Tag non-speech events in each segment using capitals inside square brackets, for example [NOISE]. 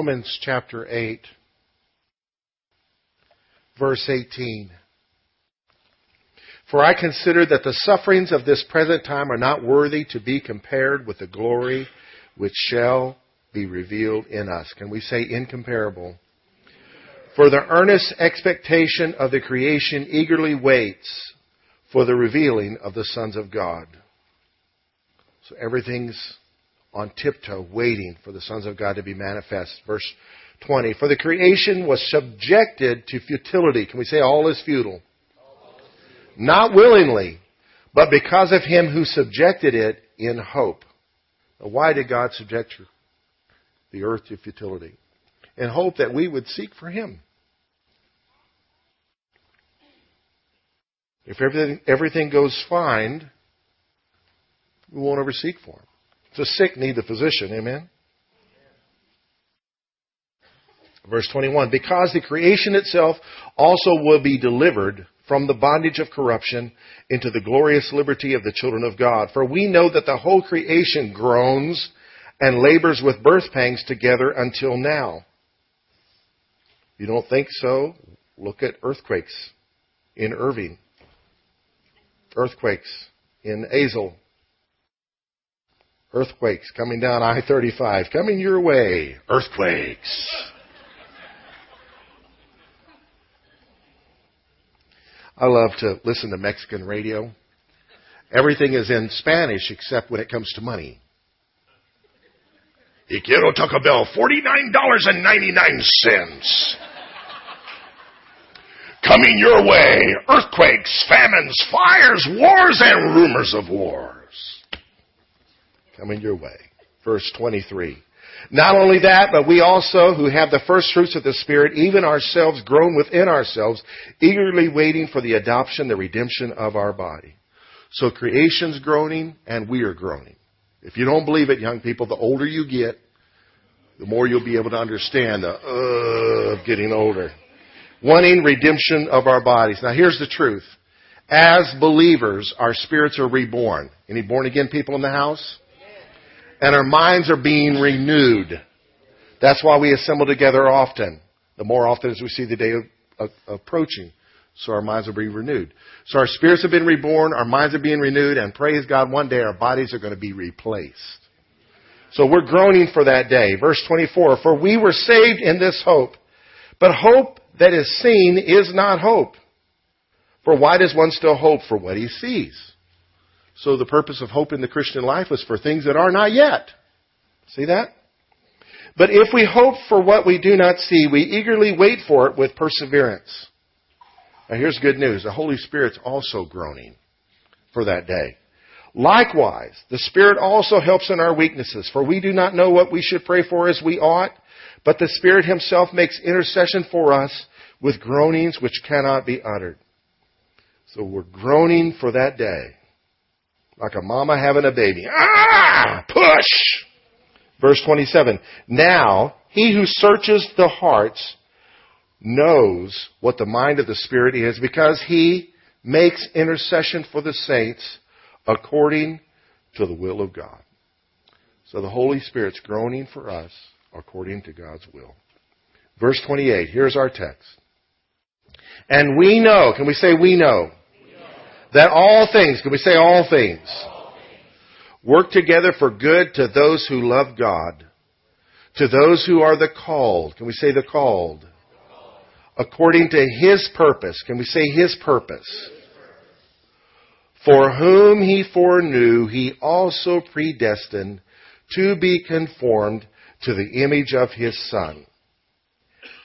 Romans chapter 8, verse 18. For I consider that the sufferings of this present time are not worthy to be compared with the glory which shall be revealed in us. Can we say incomparable? For the earnest expectation of the creation eagerly waits for the revealing of the sons of God. So everything's on tiptoe waiting for the sons of God to be manifest. Verse 20. For the creation was subjected to futility. Can we say all is futile? Not willingly, but because of him who subjected it in hope. Now, why did God subject the earth to futility? In hope that we would seek for him. If everything, everything goes fine, we won't ever seek for him. The sick need the physician, amen? Verse 21, because the creation itself also will be delivered from the bondage of corruption into the glorious liberty of the children of God. For we know that the whole creation groans and labors with birth pangs together until now. You don't think so? Look at earthquakes in Irving, earthquakes in Azle, earthquakes coming down I 35, coming your way. Earthquakes. I love to listen to Mexican radio. Everything is in Spanish except when it comes to money. Y quiero Taco Bell, $49.99. Coming your way, earthquakes, famines, fires, wars, and rumors of wars. Coming your way. Verse 23. Not only that, but we also, who have the first fruits of the Spirit, even ourselves groan within ourselves, eagerly waiting for the adoption, the redemption of our body. So creation's groaning and we are groaning. If you don't believe it, young people, the older you get, the more you'll be able to understand the uh, of getting older. Wanting redemption of our bodies. Now here's the truth. As believers, our spirits are reborn. Any born again people in the house? And our minds are being renewed. That's why we assemble together often. The more often as we see the day approaching. So our minds will be renewed. So our spirits have been reborn, our minds are being renewed, and praise God, one day our bodies are going to be replaced. So we're groaning for that day. Verse 24, for we were saved in this hope. But hope that is seen is not hope. For why does one still hope for what he sees? So the purpose of hope in the Christian life is for things that are not yet. See that? But if we hope for what we do not see, we eagerly wait for it with perseverance. Now here's good news. The Holy Spirit's also groaning for that day. Likewise, the Spirit also helps in our weaknesses, for we do not know what we should pray for as we ought, but the Spirit Himself makes intercession for us with groanings which cannot be uttered. So we're groaning for that day like a mama having a baby. Ah! Push! Verse 27. Now, he who searches the hearts knows what the mind of the Spirit is because he makes intercession for the saints according to the will of God. So the Holy Spirit's groaning for us according to God's will. Verse 28, here's our text. And we know, can we say we know? That all things, can we say all things? Work together for good to those who love God, to those who are the called. Can we say the called? According to His purpose. Can we say His purpose? For whom He foreknew, He also predestined to be conformed to the image of His Son,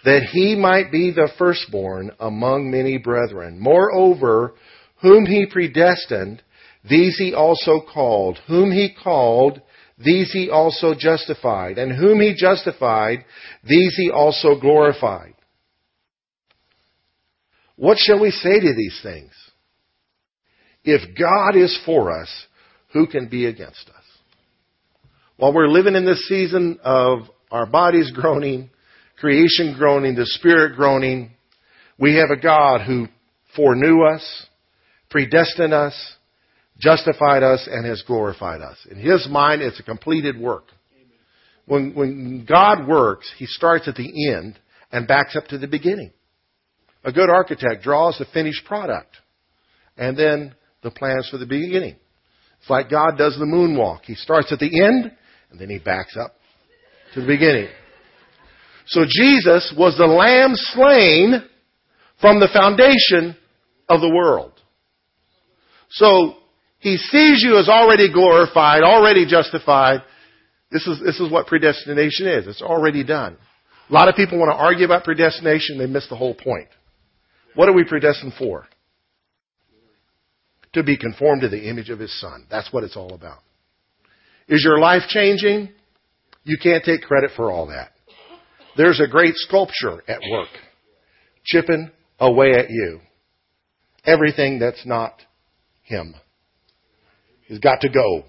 that He might be the firstborn among many brethren. Moreover, whom he predestined, these he also called. Whom he called, these he also justified. And whom he justified, these he also glorified. What shall we say to these things? If God is for us, who can be against us? While we're living in this season of our bodies groaning, creation groaning, the spirit groaning, we have a God who foreknew us, predestined us, justified us, and has glorified us. In His mind, it's a completed work. when, when God works, He starts at the end and backs up to the beginning. A good architect draws the finished product and then the plans for the beginning. It's like God does the moonwalk. He starts at the end and then he backs up to the beginning. So Jesus was the lamb slain from the foundation of the world. So he sees you as already glorified, already justified. This is, this is what predestination is. It's already done. A lot of people want to argue about predestination, they miss the whole point. What are we predestined for? To be conformed to the image of His Son. That's what it's all about. Is your life changing? You can't take credit for all that. There's a great sculpture at work, chipping away at you. Everything that's not Him He's got to go.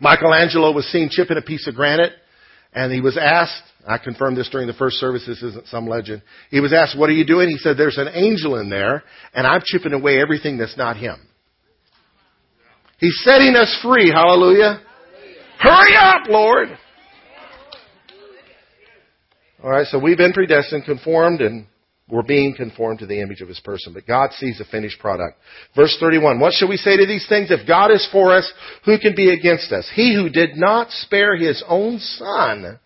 Michelangelo was seen chipping a piece of granite, and he was asked, I confirmed this during the first service, this isn't some legend. He was asked, what are you doing? He said, there's an angel in there, and I'm chipping away everything that's not him. He's setting us free, hallelujah. Hurry up, Lord! Alright, so we've been predestined, conformed, and we're being conformed to the image of his person, but God sees the finished product. Verse 31, what shall we say to these things? If God is for us, who can be against us? He who did not spare his own son,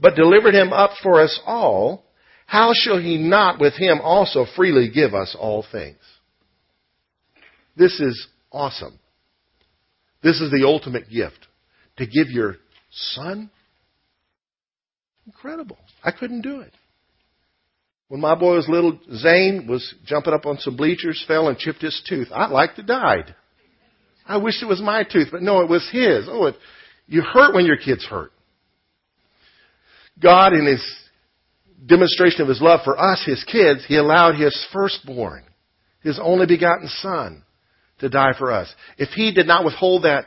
but delivered him up for us all, how shall he not with him also freely give us all things? This is awesome. This is the ultimate gift. To give your son? Incredible. I couldn't do it. When my boy was little, Zane was jumping up on some bleachers, fell and chipped his tooth. I'd like to died. I wish it was my tooth, but no, it was his. Oh, it, you hurt when your kids hurt. God, in His demonstration of His love for us, His kids, He allowed His firstborn, His only begotten Son, to die for us. If He did not withhold that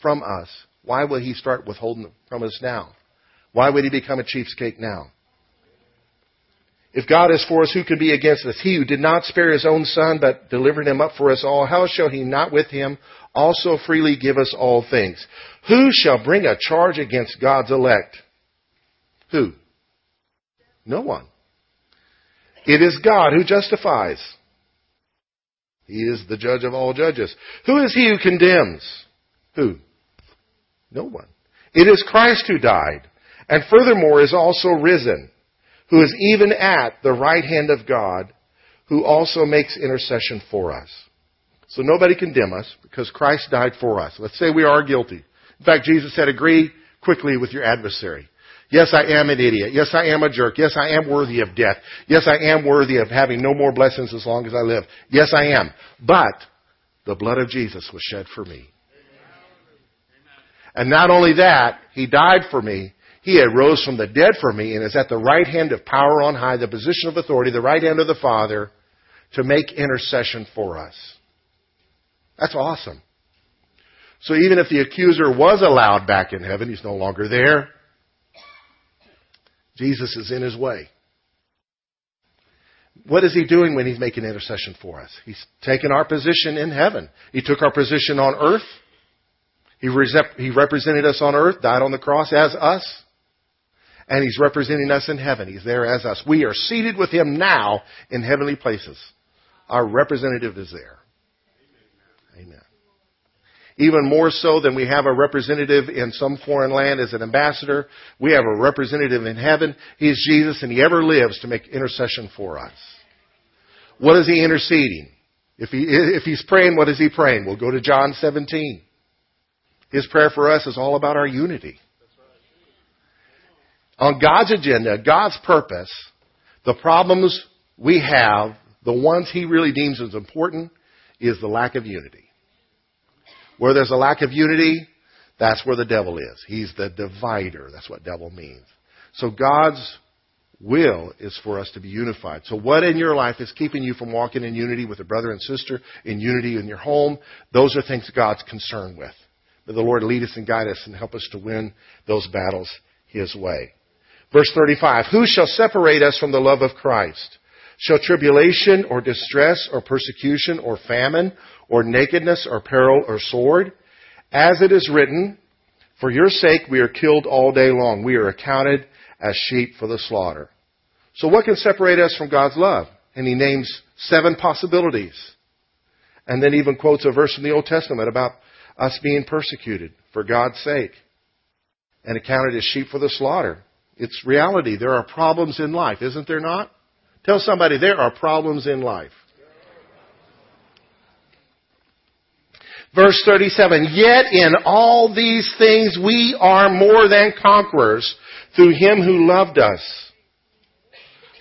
from us, why would He start withholding it from us now? Why would He become a cheapskate now? If God is for us, who can be against us? He who did not spare his own son, but delivered him up for us all, how shall he not with him also freely give us all things? Who shall bring a charge against God's elect? Who? No one. It is God who justifies. He is the judge of all judges. Who is he who condemns? Who? No one. It is Christ who died, and furthermore is also risen who is even at the right hand of God, who also makes intercession for us. So nobody condemn us because Christ died for us. Let's say we are guilty. In fact, Jesus said, agree quickly with your adversary. Yes, I am an idiot. Yes, I am a jerk. Yes, I am worthy of death. Yes, I am worthy of having no more blessings as long as I live. Yes, I am. But the blood of Jesus was shed for me. And not only that, He died for me, he arose from the dead for me and is at the right hand of power on high, the position of authority, the right hand of the Father, to make intercession for us. That's awesome. So even if the accuser was allowed back in heaven, he's no longer there. Jesus is in his way. What is he doing when he's making intercession for us? He's taken our position in heaven. He took our position on earth. He, he represented us on earth, died on the cross as us and He's representing us in heaven. He's there as us. We are seated with Him now in heavenly places. Our representative is there. Amen. Even more so than we have a representative in some foreign land as an ambassador, we have a representative in heaven. He is Jesus and He ever lives to make intercession for us. What is He interceding? If, he, if He's praying, what is He praying? We'll go to John 17. His prayer for us is all about our unity on God's agenda, God's purpose, the problems we have, the ones He really deems as important, is the lack of unity. Where there's a lack of unity, that's where the devil is. He's the divider. That's what devil means. So God's will is for us to be unified. So what in your life is keeping you from walking in unity with a brother and sister, in unity in your home? Those are things God's concerned with. May the Lord lead us and guide us and help us to win those battles His way. Verse 35, Who shall separate us from the love of Christ? Shall tribulation or distress or persecution or famine or nakedness or peril or sword? As it is written, For your sake we are killed all day long. We are accounted as sheep for the slaughter. So what can separate us from God's love? And he names seven possibilities. And then even quotes a verse from the Old Testament about us being persecuted for God's sake and accounted as sheep for the slaughter. It's reality. There are problems in life, isn't there not? Tell somebody there are problems in life. Verse 37, yet in all these things we are more than conquerors through him who loved us.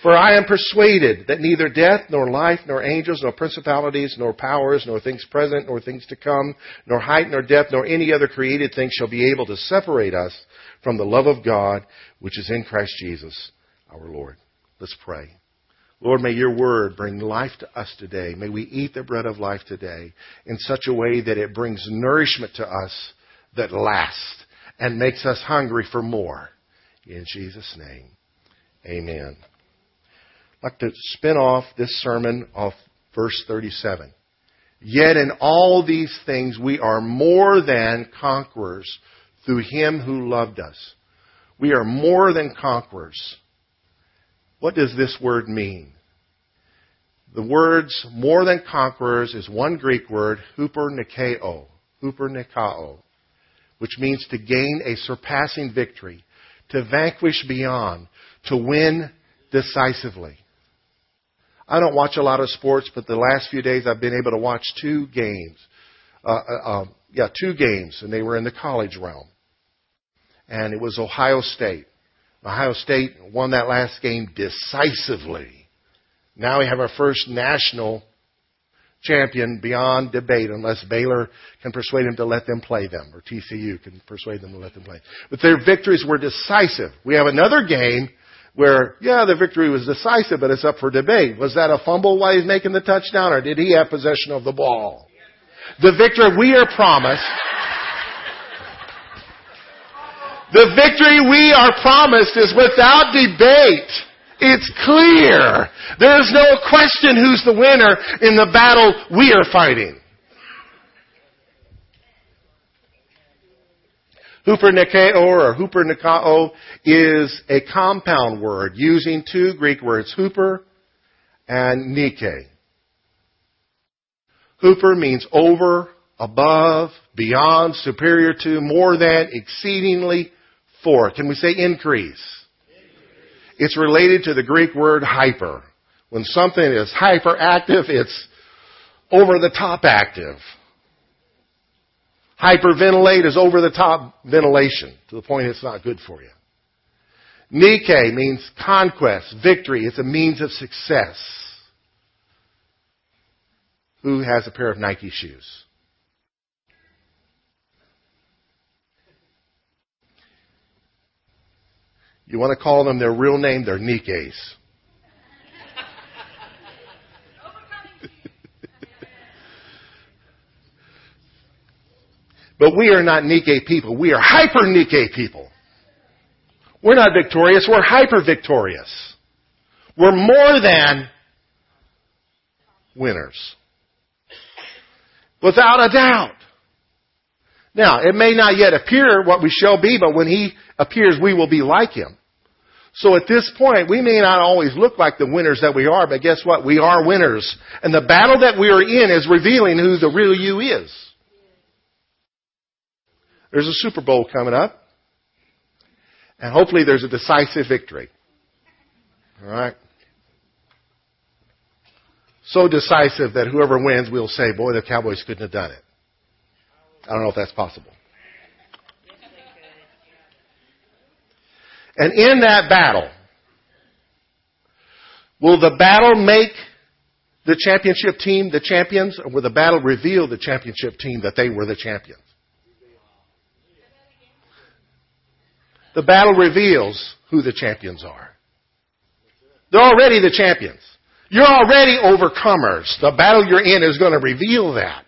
For I am persuaded that neither death, nor life, nor angels, nor principalities, nor powers, nor things present, nor things to come, nor height, nor depth, nor any other created thing shall be able to separate us from the love of God which is in Christ Jesus our Lord. Let's pray. Lord, may your word bring life to us today. May we eat the bread of life today in such a way that it brings nourishment to us that lasts and makes us hungry for more. In Jesus' name, amen. I'd like to spin off this sermon off verse 37. Yet in all these things we are more than conquerors through him who loved us. We are more than conquerors. What does this word mean? The words more than conquerors is one Greek word, hupernikao, hupernikao, which means to gain a surpassing victory, to vanquish beyond, to win decisively. I don't watch a lot of sports, but the last few days I've been able to watch two games. Uh, uh, um, yeah, two games, and they were in the college realm. And it was Ohio State. Ohio State won that last game decisively. Now we have our first national champion beyond debate unless Baylor can persuade him to let them play them or TCU can persuade them to let them play. But their victories were decisive. We have another game where, yeah, the victory was decisive, but it's up for debate. Was that a fumble while he's making the touchdown or did he have possession of the ball? The victory we are promised the victory we are promised is without debate. It's clear. There is no question who's the winner in the battle we are fighting. Hupernikao or hupernikao is a compound word using two Greek words, huper and nike. Huper means over, above, beyond, superior to, more than, exceedingly, for. Can we say increase? It's related to the Greek word hyper. When something is hyperactive, it's over the top active. Hyperventilate is over the top ventilation to the point it's not good for you. Nike means conquest, victory. It's a means of success. Who has a pair of Nike shoes? You want to call them their real name, they're Nikes. [LAUGHS] but we are not Nike people. We are hyper Nike people. We're not victorious, we're hyper victorious. We're more than winners. Without a doubt. Now, it may not yet appear what we shall be, but when He appears, we will be like Him. So at this point, we may not always look like the winners that we are, but guess what? We are winners. And the battle that we are in is revealing who the real you is. There's a Super Bowl coming up. And hopefully there's a decisive victory. Alright? So decisive that whoever wins we'll say, boy, the Cowboys couldn't have done it. I don't know if that's possible. And in that battle, will the battle make the championship team the champions, or will the battle reveal the championship team that they were the champions? The battle reveals who the champions are. They're already the champions. You're already overcomers. The battle you're in is going to reveal that.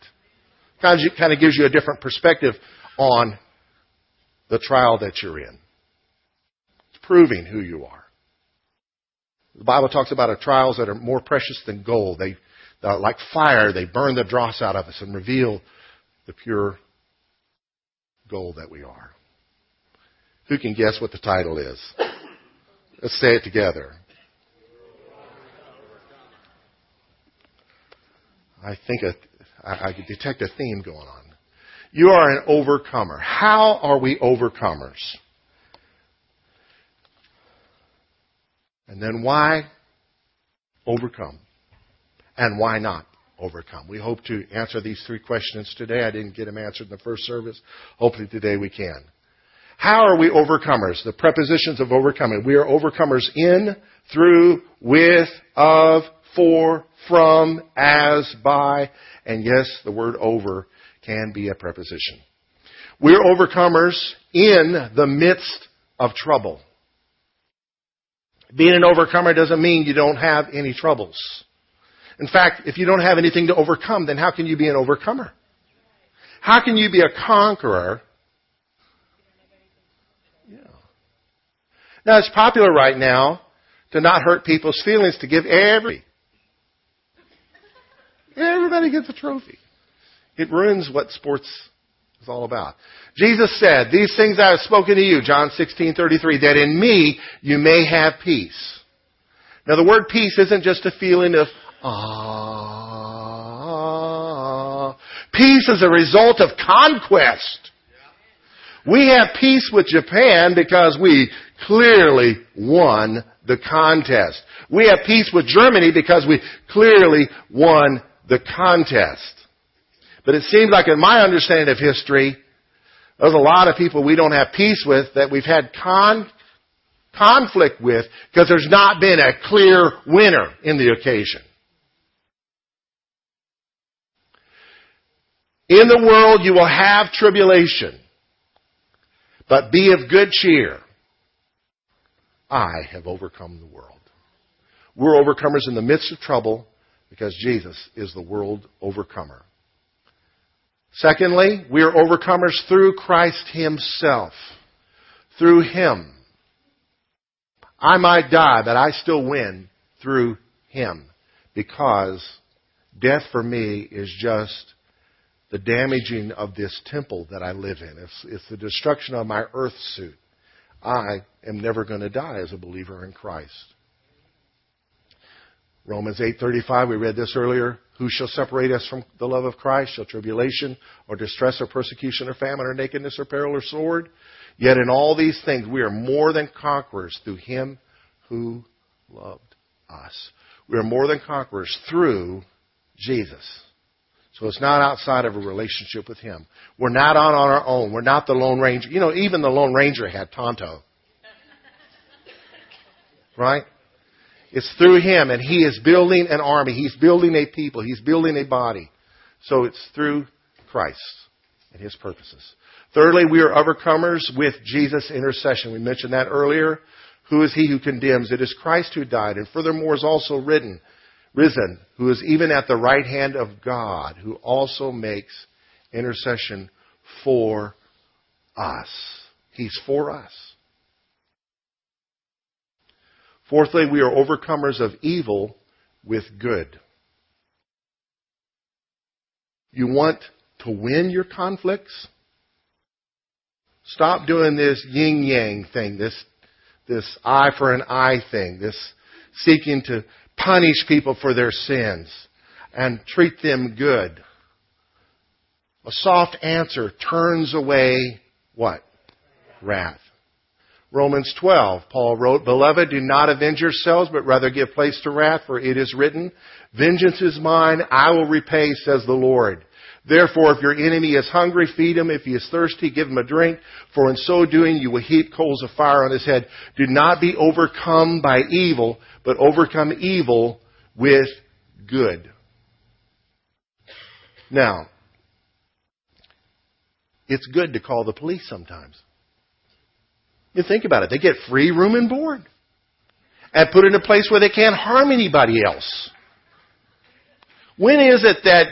Kind of gives you a different perspective on the trial that you're in It's proving who you are. The Bible talks about trials that are more precious than gold. They, uh, like fire, they burn the dross out of us and reveal the pure gold that we are. Who can guess what the title is? Let's say it together. I think a, I, I detect a theme going on. You are an overcomer. How are we overcomers? And then why overcome? And why not overcome? We hope to answer these three questions today. I didn't get them answered in the first service. Hopefully today we can. How are we overcomers? The prepositions of overcoming. We are overcomers in, through, with, of, for, from, as, by, and yes, the word over can be a preposition. We're overcomers in the midst of trouble. Being an overcomer doesn't mean you don't have any troubles. In fact, if you don't have anything to overcome, then how can you be an overcomer? How can you be a conqueror? Yeah. Now it's popular right now to not hurt people's feelings, to give every everybody gets a trophy. It ruins what sports is all about. Jesus said, These things I have spoken to you, John 16, 33, that in me you may have peace. Now the word peace isn't just a feeling of, ah. Peace is a result of conquest. We have peace with Japan because we clearly won the contest. We have peace with Germany because we clearly won the contest. But it seems like in my understanding of history, there's a lot of people we don't have peace with that we've had con- conflict with because there's not been a clear winner in the occasion. In the world you will have tribulation, but be of good cheer. I have overcome the world. We're overcomers in the midst of trouble because Jesus is the world overcomer. Secondly, we are overcomers through Christ Himself. Through Him. I might die, but I still win through Him. Because death for me is just the damaging of this temple that I live in. It's, it's the destruction of my earth suit. I am never going to die as a believer in Christ. Romans 8:35 we read this earlier. Who shall separate us from the love of Christ? Shall tribulation or distress or persecution or famine or nakedness or peril or sword? Yet in all these things we are more than conquerors through him who loved us. We are more than conquerors through Jesus. So it's not outside of a relationship with him. We're not on, on our own. We're not the lone ranger. You know even the lone ranger had tonto. Right it's through him, and he is building an army. He's building a people. He's building a body. So it's through Christ and his purposes. Thirdly, we are overcomers with Jesus' intercession. We mentioned that earlier. Who is he who condemns? It is Christ who died, and furthermore is also written, risen, who is even at the right hand of God, who also makes intercession for us. He's for us. Fourthly, we are overcomers of evil with good. You want to win your conflicts? Stop doing this yin yang thing, this, this eye for an eye thing, this seeking to punish people for their sins and treat them good. A soft answer turns away what? Wrath. Romans 12, Paul wrote, Beloved, do not avenge yourselves, but rather give place to wrath, for it is written, Vengeance is mine, I will repay, says the Lord. Therefore, if your enemy is hungry, feed him. If he is thirsty, give him a drink. For in so doing, you will heap coals of fire on his head. Do not be overcome by evil, but overcome evil with good. Now, it's good to call the police sometimes. You think about it. They get free room and board. And put in a place where they can't harm anybody else. When is it that,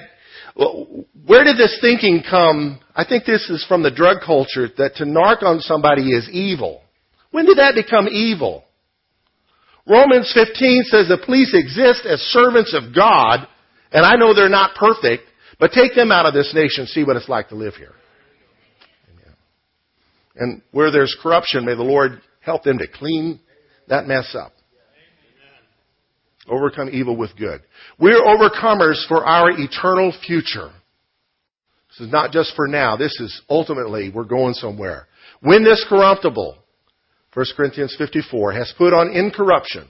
where did this thinking come? I think this is from the drug culture that to narc on somebody is evil. When did that become evil? Romans 15 says the police exist as servants of God, and I know they're not perfect, but take them out of this nation, see what it's like to live here. And where there's corruption, may the Lord help them to clean that mess up. Overcome evil with good. We're overcomers for our eternal future. This is not just for now. This is ultimately, we're going somewhere. When this corruptible, 1 Corinthians 54, has put on incorruption,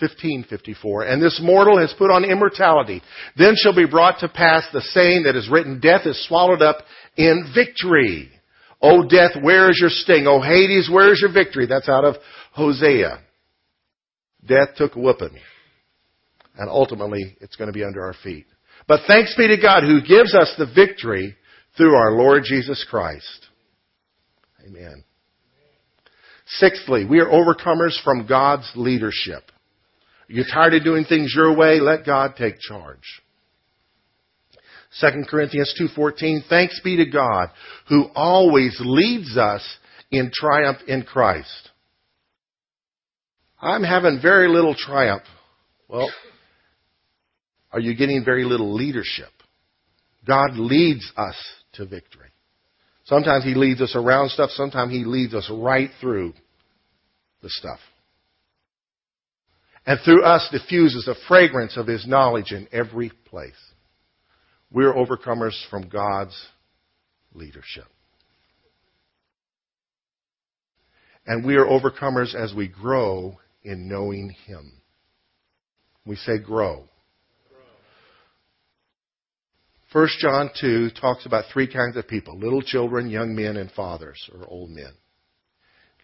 1554, and this mortal has put on immortality, then shall be brought to pass the saying that is written, death is swallowed up in victory. O death, where is your sting? O Hades, where is your victory? That's out of Hosea. Death took a whooping. And ultimately, it's going to be under our feet. But thanks be to God who gives us the victory through our Lord Jesus Christ. Amen. Sixthly, we are overcomers from God's leadership. You're tired of doing things your way? Let God take charge. 2 Corinthians 2:14 Thanks be to God who always leads us in triumph in Christ. I'm having very little triumph. Well, are you getting very little leadership? God leads us to victory. Sometimes He leads us around stuff, sometimes He leads us right through the stuff. And through us diffuses the fragrance of His knowledge in every place. We're overcomers from God's leadership. And we are overcomers as we grow in knowing Him. We say grow. 1 John 2 talks about three kinds of people little children, young men, and fathers or old men.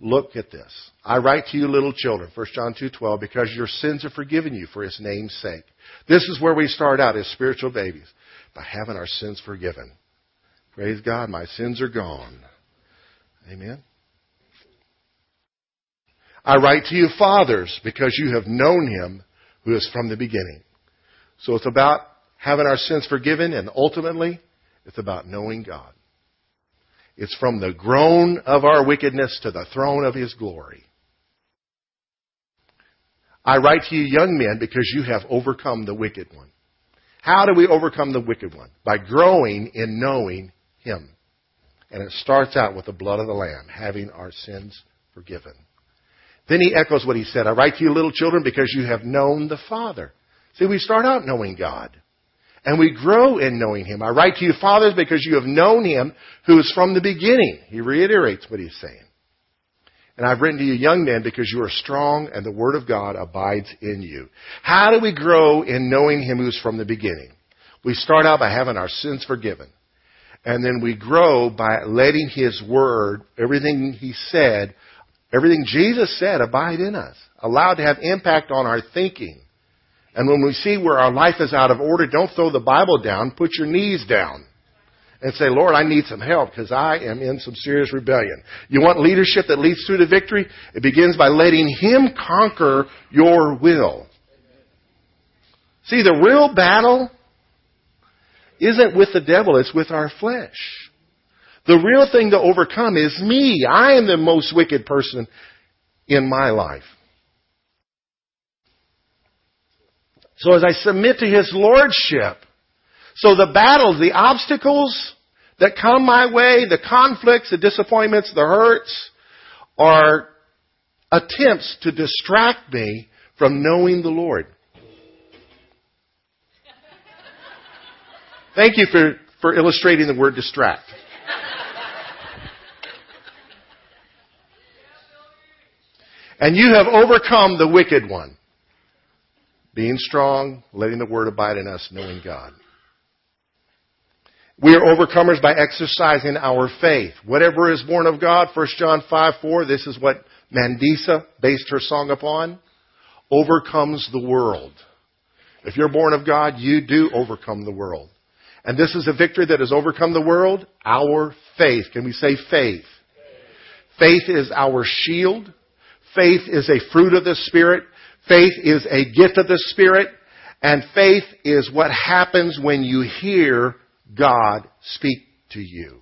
Look at this. I write to you, little children, 1 John 2.12, because your sins are forgiven you for his name's sake. This is where we start out as spiritual babies, by having our sins forgiven. Praise God, my sins are gone. Amen. I write to you, fathers, because you have known him who is from the beginning. So it's about having our sins forgiven, and ultimately, it's about knowing God. It's from the groan of our wickedness to the throne of his glory. I write to you, young men, because you have overcome the wicked one. How do we overcome the wicked one? By growing in knowing him. And it starts out with the blood of the Lamb, having our sins forgiven. Then he echoes what he said I write to you, little children, because you have known the Father. See, we start out knowing God. And we grow in knowing Him. I write to you, fathers, because you have known Him who is from the beginning. He reiterates what He's saying. And I've written to you, young men, because you are strong and the Word of God abides in you. How do we grow in knowing Him who's from the beginning? We start out by having our sins forgiven. And then we grow by letting His Word, everything He said, everything Jesus said, abide in us. Allowed to have impact on our thinking. And when we see where our life is out of order, don't throw the Bible down, put your knees down. And say, Lord, I need some help because I am in some serious rebellion. You want leadership that leads through to victory? It begins by letting Him conquer your will. See, the real battle isn't with the devil, it's with our flesh. The real thing to overcome is me. I am the most wicked person in my life. So as I submit to His Lordship, so the battles, the obstacles that come my way, the conflicts, the disappointments, the hurts, are attempts to distract me from knowing the Lord. Thank you for, for illustrating the word distract. And you have overcome the wicked one. Being strong, letting the word abide in us, knowing God. We are overcomers by exercising our faith. Whatever is born of God, 1 John 5, 4, this is what Mandisa based her song upon, overcomes the world. If you're born of God, you do overcome the world. And this is a victory that has overcome the world, our faith. Can we say faith? Faith is our shield. Faith is a fruit of the Spirit. Faith is a gift of the Spirit, and faith is what happens when you hear God speak to you.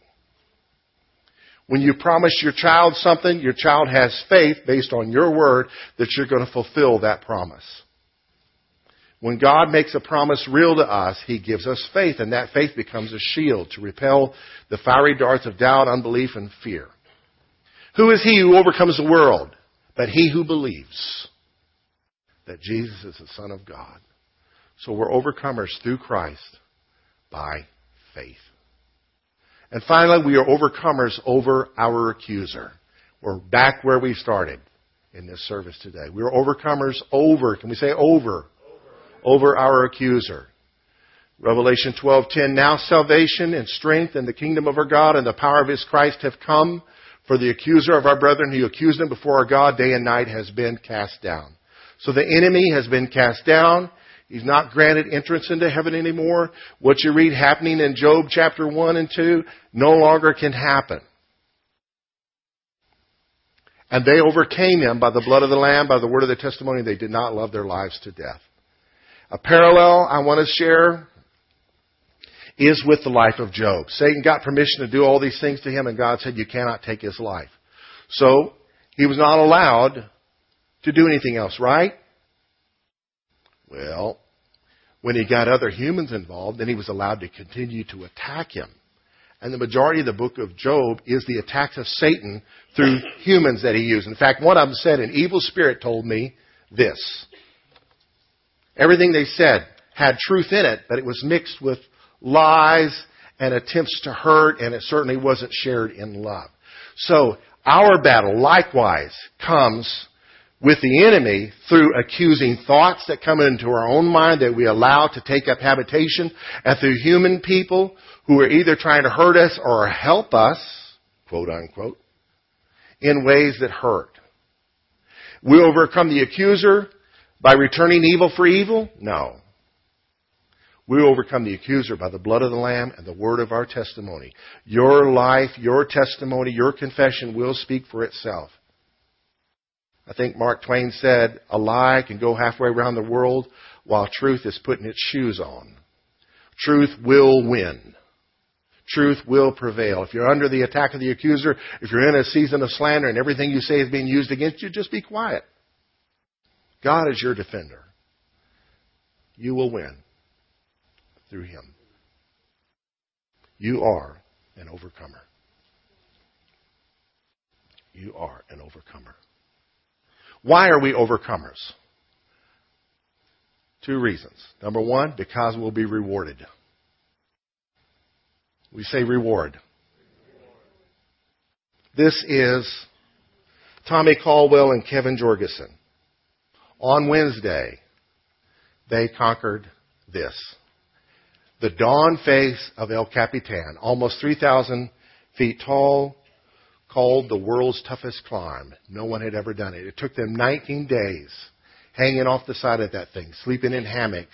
When you promise your child something, your child has faith based on your word that you're going to fulfill that promise. When God makes a promise real to us, He gives us faith, and that faith becomes a shield to repel the fiery darts of doubt, unbelief, and fear. Who is he who overcomes the world? But he who believes that Jesus is the Son of God. So we're overcomers through Christ by faith. And finally, we are overcomers over our accuser. We're back where we started in this service today. We are overcomers over, can we say over? Over, over our accuser. Revelation 12:10 Now salvation and strength and the kingdom of our God and the power of his Christ have come for the accuser of our brethren who accused them before our God day and night has been cast down. So the enemy has been cast down. He's not granted entrance into heaven anymore. What you read happening in Job chapter 1 and 2 no longer can happen. And they overcame him by the blood of the Lamb, by the word of the testimony. They did not love their lives to death. A parallel I want to share is with the life of Job. Satan got permission to do all these things to him, and God said, You cannot take his life. So, he was not allowed to do anything else, right? Well, when he got other humans involved, then he was allowed to continue to attack him. And the majority of the book of Job is the attacks of Satan through humans that he used. In fact, one of them said, An evil spirit told me this. Everything they said had truth in it, but it was mixed with lies and attempts to hurt, and it certainly wasn't shared in love. So, our battle likewise comes with the enemy through accusing thoughts that come into our own mind that we allow to take up habitation, and through human people who are either trying to hurt us or help us, quote unquote, in ways that hurt. We overcome the accuser by returning evil for evil? No. We overcome the accuser by the blood of the Lamb and the word of our testimony. Your life, your testimony, your confession will speak for itself. I think Mark Twain said, a lie can go halfway around the world while truth is putting its shoes on. Truth will win. Truth will prevail. If you're under the attack of the accuser, if you're in a season of slander and everything you say is being used against you, just be quiet. God is your defender. You will win through him. You are an overcomer. You are an overcomer. Why are we overcomers? Two reasons. Number one, because we'll be rewarded. We say reward. This is Tommy Caldwell and Kevin Jorgeson. On Wednesday, they conquered this the dawn face of El Capitan, almost 3,000 feet tall, called the world's toughest climb. No one had ever done it. It took them 19 days hanging off the side of that thing, sleeping in hammocks,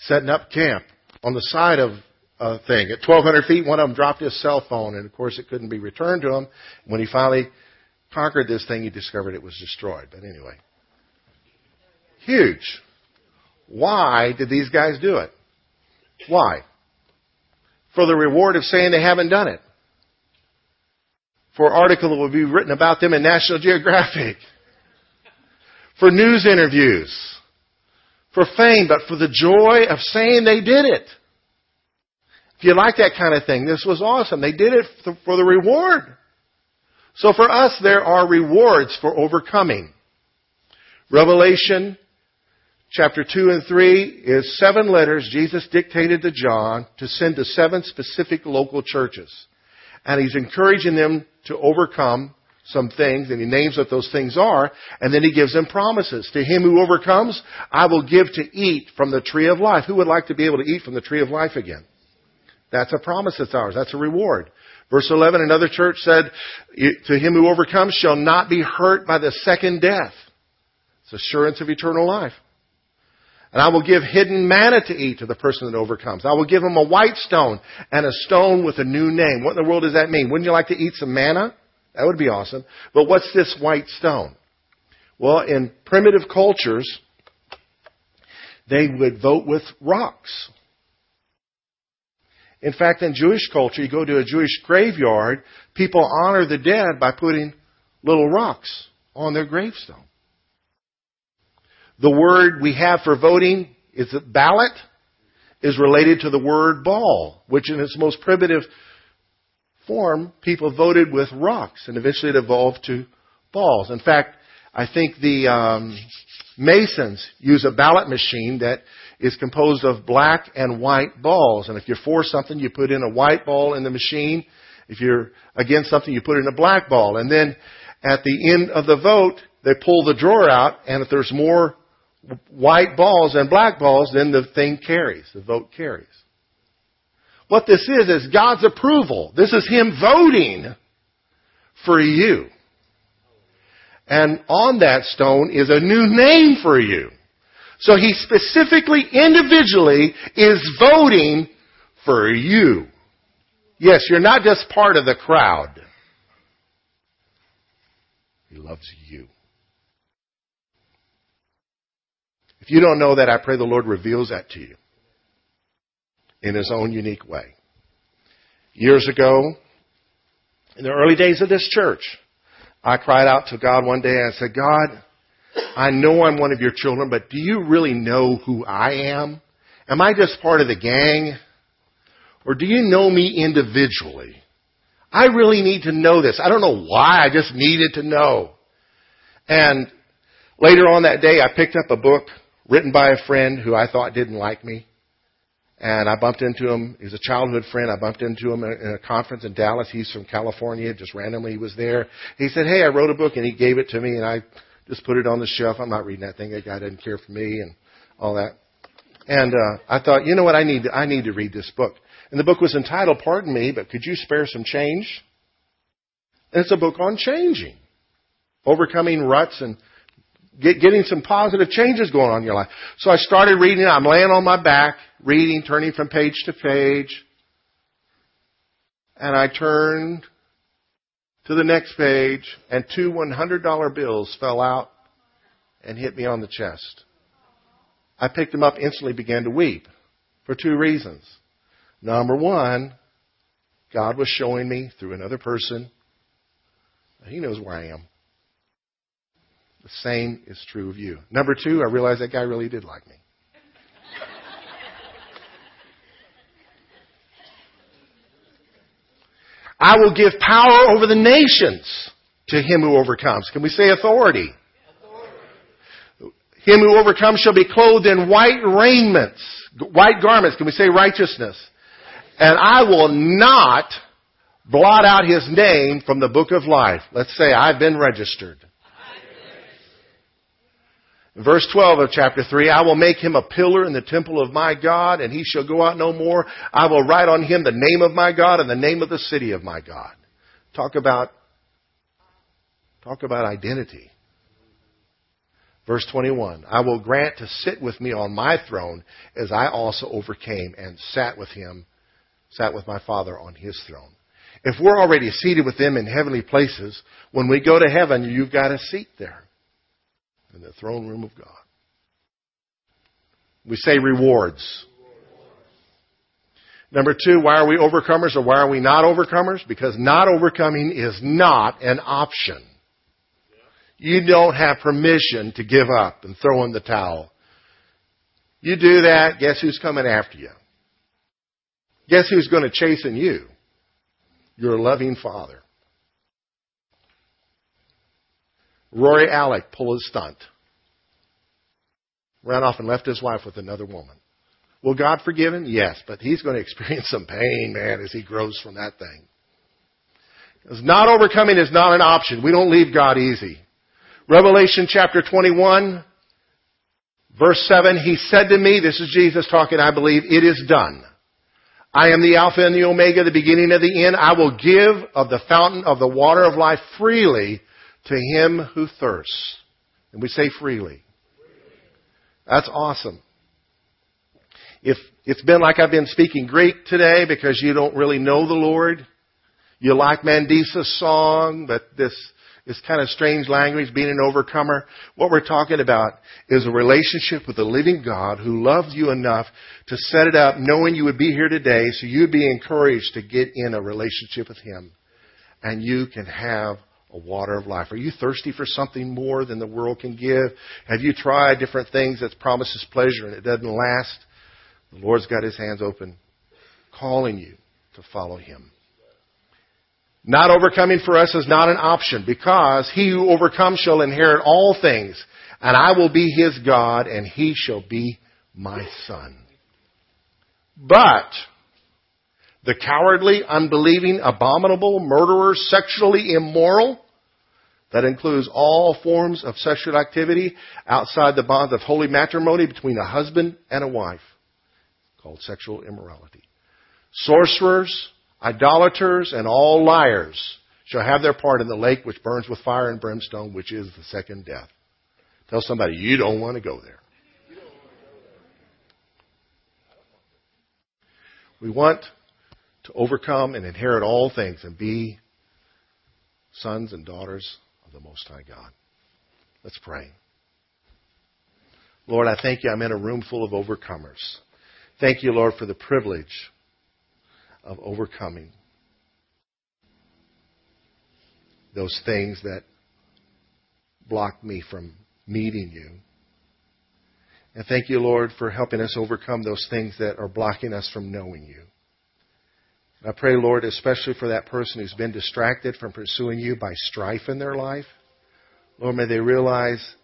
setting up camp on the side of a thing. At 1,200 feet, one of them dropped his cell phone, and of course it couldn't be returned to him. When he finally conquered this thing, he discovered it was destroyed. But anyway, huge. Why did these guys do it? Why? For the reward of saying they haven't done it. For an article that will be written about them in National Geographic. For news interviews. For fame, but for the joy of saying they did it. If you like that kind of thing, this was awesome. They did it for the reward. So for us, there are rewards for overcoming. Revelation chapter 2 and 3 is seven letters Jesus dictated to John to send to seven specific local churches. And he's encouraging them to overcome some things, and he names what those things are, and then he gives them promises. To him who overcomes, I will give to eat from the tree of life. Who would like to be able to eat from the tree of life again? That's a promise that's ours. That's a reward. Verse 11, another church said, to him who overcomes shall not be hurt by the second death. It's assurance of eternal life. And I will give hidden manna to eat to the person that overcomes. I will give him a white stone and a stone with a new name. What in the world does that mean? Wouldn't you like to eat some manna? That would be awesome. But what's this white stone? Well, in primitive cultures, they would vote with rocks. In fact, in Jewish culture, you go to a Jewish graveyard, people honor the dead by putting little rocks on their gravestone. The word we have for voting is ballot is related to the word ball, which in its most primitive form, people voted with rocks, and eventually it evolved to balls. In fact, I think the um, Masons use a ballot machine that is composed of black and white balls. And if you're for something, you put in a white ball in the machine. If you're against something, you put in a black ball. And then at the end of the vote, they pull the drawer out, and if there's more white balls and black balls, then the thing carries. The vote carries. What this is, is God's approval. This is Him voting for you. And on that stone is a new name for you. So He specifically, individually, is voting for you. Yes, you're not just part of the crowd. He loves you. If you don't know that, I pray the Lord reveals that to you in His own unique way. Years ago, in the early days of this church, I cried out to God one day and I said, God, I know I'm one of your children, but do you really know who I am? Am I just part of the gang? Or do you know me individually? I really need to know this. I don't know why, I just needed to know. And later on that day, I picked up a book written by a friend who I thought didn't like me. And I bumped into him. He's a childhood friend. I bumped into him in a conference in Dallas. He's from California. Just randomly he was there. He said, Hey, I wrote a book and he gave it to me and I just put it on the shelf. I'm not reading that thing. That guy doesn't care for me and all that. And, uh, I thought, you know what? I need, to, I need to read this book. And the book was entitled, Pardon Me, but could you spare some change? And it's a book on changing. Overcoming ruts and get, getting some positive changes going on in your life. So I started reading. I'm laying on my back, reading, turning from page to page. And I turned to the next page, and two $100 bills fell out and hit me on the chest. I picked them up, instantly began to weep for two reasons. Number one, God was showing me through another person, He knows where I am. The same is true of you. Number two, I realized that guy really did like me. I will give power over the nations to him who overcomes. Can we say authority? authority? Him who overcomes shall be clothed in white raiments, white garments. Can we say righteousness? And I will not blot out his name from the book of life. Let's say I've been registered. Verse 12 of chapter 3, I will make him a pillar in the temple of my God, and he shall go out no more. I will write on him the name of my God and the name of the city of my God. Talk about, talk about identity. Verse 21, I will grant to sit with me on my throne as I also overcame and sat with him, sat with my Father on his throne. If we're already seated with them in heavenly places, when we go to heaven, you've got a seat there in the throne room of God. We say rewards. Number two, why are we overcomers or why are we not overcomers? Because not overcoming is not an option. You don't have permission to give up and throw in the towel. You do that, guess who's coming after you? Guess who's going to chasten you? Your loving father. Rory Alec pulled a stunt. Ran off and left his wife with another woman. Will God forgive him? Yes, but he's going [LAUGHS] to experience some pain, man, as he grows from that thing. Because not overcoming is not an option. We don't leave God easy. Revelation chapter 21, verse 7, he said to me, this is Jesus talking, I believe, it is done. I am the Alpha and the Omega, the beginning and the end. I will give of the fountain of the water of life freely to him who thirsts. And we say freely. That's awesome. If it's been like I've been speaking Greek today because you don't really know the Lord, you like Mandisa's song, but this is kind of strange language, being an overcomer. What we're talking about is a relationship with the living God who loves you enough to set it up knowing you would be here today so you'd be encouraged to get in a relationship with Him. And you can have a water of life? Are you thirsty for something more than the world can give? Have you tried different things that promises pleasure and it doesn't last? The Lord's got his hands open, calling you to follow him. Not overcoming for us is not an option because he who overcomes shall inherit all things and I will be his God and he shall be my son. But the cowardly, unbelieving, abominable, murderer, sexually immoral, that includes all forms of sexual activity outside the bonds of holy matrimony between a husband and a wife, called sexual immorality. Sorcerers, idolaters, and all liars shall have their part in the lake which burns with fire and brimstone, which is the second death. Tell somebody, you don't want to go there. We want to overcome and inherit all things and be sons and daughters of the Most High God. Let's pray. Lord, I thank you I'm in a room full of overcomers. Thank you, Lord, for the privilege of overcoming those things that block me from meeting you. And thank you, Lord, for helping us overcome those things that are blocking us from knowing you. I pray, Lord, especially for that person who's been distracted from pursuing you by strife in their life. Lord, may they realize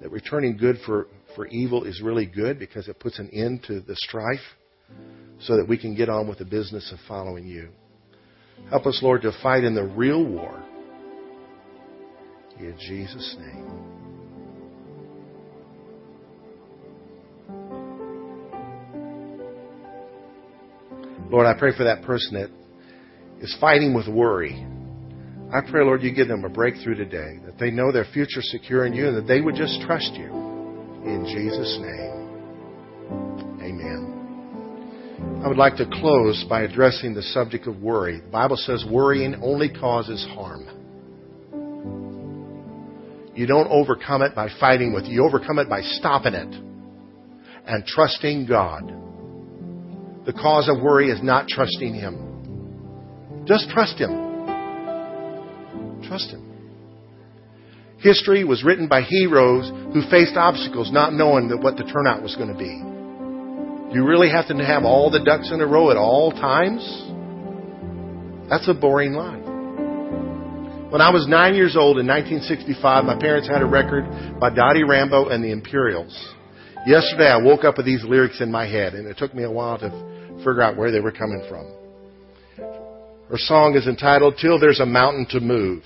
that returning good for, for evil is really good because it puts an end to the strife so that we can get on with the business of following you. Help us, Lord, to fight in the real war. In Jesus' name. Lord, I pray for that person that is fighting with worry. I pray, Lord, you give them a breakthrough today, that they know their future secure in you and that they would just trust you. In Jesus' name. Amen. I would like to close by addressing the subject of worry. The Bible says worrying only causes harm. You don't overcome it by fighting with it. You overcome it by stopping it and trusting God. The cause of worry is not trusting Him. Just trust Him. Trust Him. History was written by heroes who faced obstacles not knowing that what the turnout was going to be. You really have to have all the ducks in a row at all times? That's a boring life. When I was nine years old in 1965, my parents had a record by Dottie Rambo and the Imperials. Yesterday, I woke up with these lyrics in my head, and it took me a while to figure out where they were coming from. Her song is entitled, Till There's a Mountain to Move.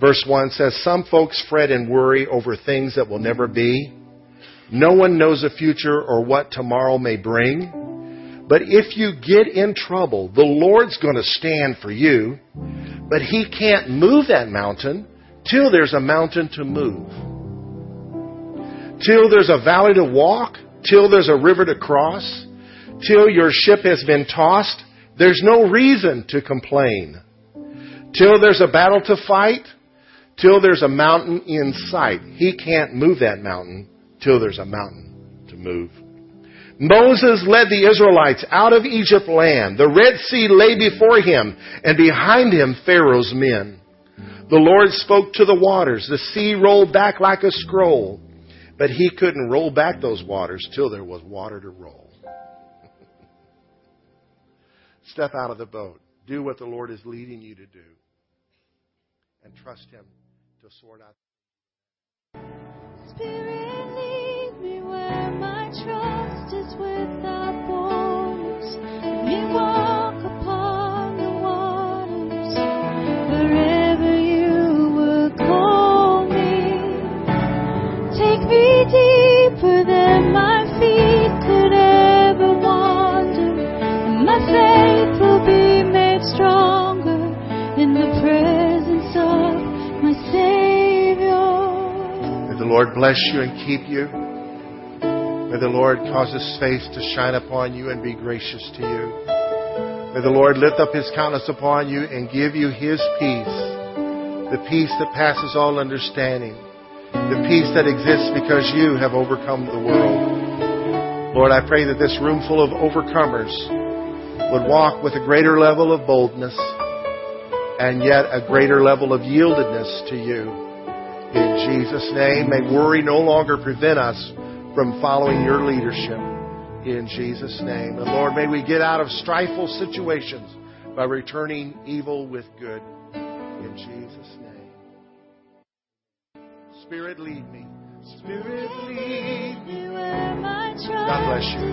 Verse 1 says, Some folks fret and worry over things that will never be. No one knows the future or what tomorrow may bring. But if you get in trouble, the Lord's going to stand for you. But He can't move that mountain till there's a mountain to move. Till there's a valley to walk, till there's a river to cross, till your ship has been tossed, there's no reason to complain. Till there's a battle to fight, till there's a mountain in sight. He can't move that mountain till there's a mountain to move. Moses led the Israelites out of Egypt land. The Red Sea lay before him, and behind him Pharaoh's men. The Lord spoke to the waters. The sea rolled back like a scroll. But he couldn't roll back those waters till there was water to roll. Step out of the boat. Do what the Lord is leading you to do. And trust Him to sort out. Spirit, lead me where my trust is without borders. Let me bless you and keep you. May the Lord cause His face to shine upon you and be gracious to you. May the Lord lift up His countenance upon you and give you His peace, the peace that passes all understanding, the peace that exists because you have overcome the world. Lord, I pray that this room full of overcomers would walk with a greater level of boldness and yet a greater level of yieldedness to you. In Jesus' name, may worry no longer prevent us from following your leadership. in Jesus' name. And Lord, may we get out of strifeful situations by returning evil with good in Jesus' name. Spirit, lead me. Spirit, lead me. where my trust God bless you.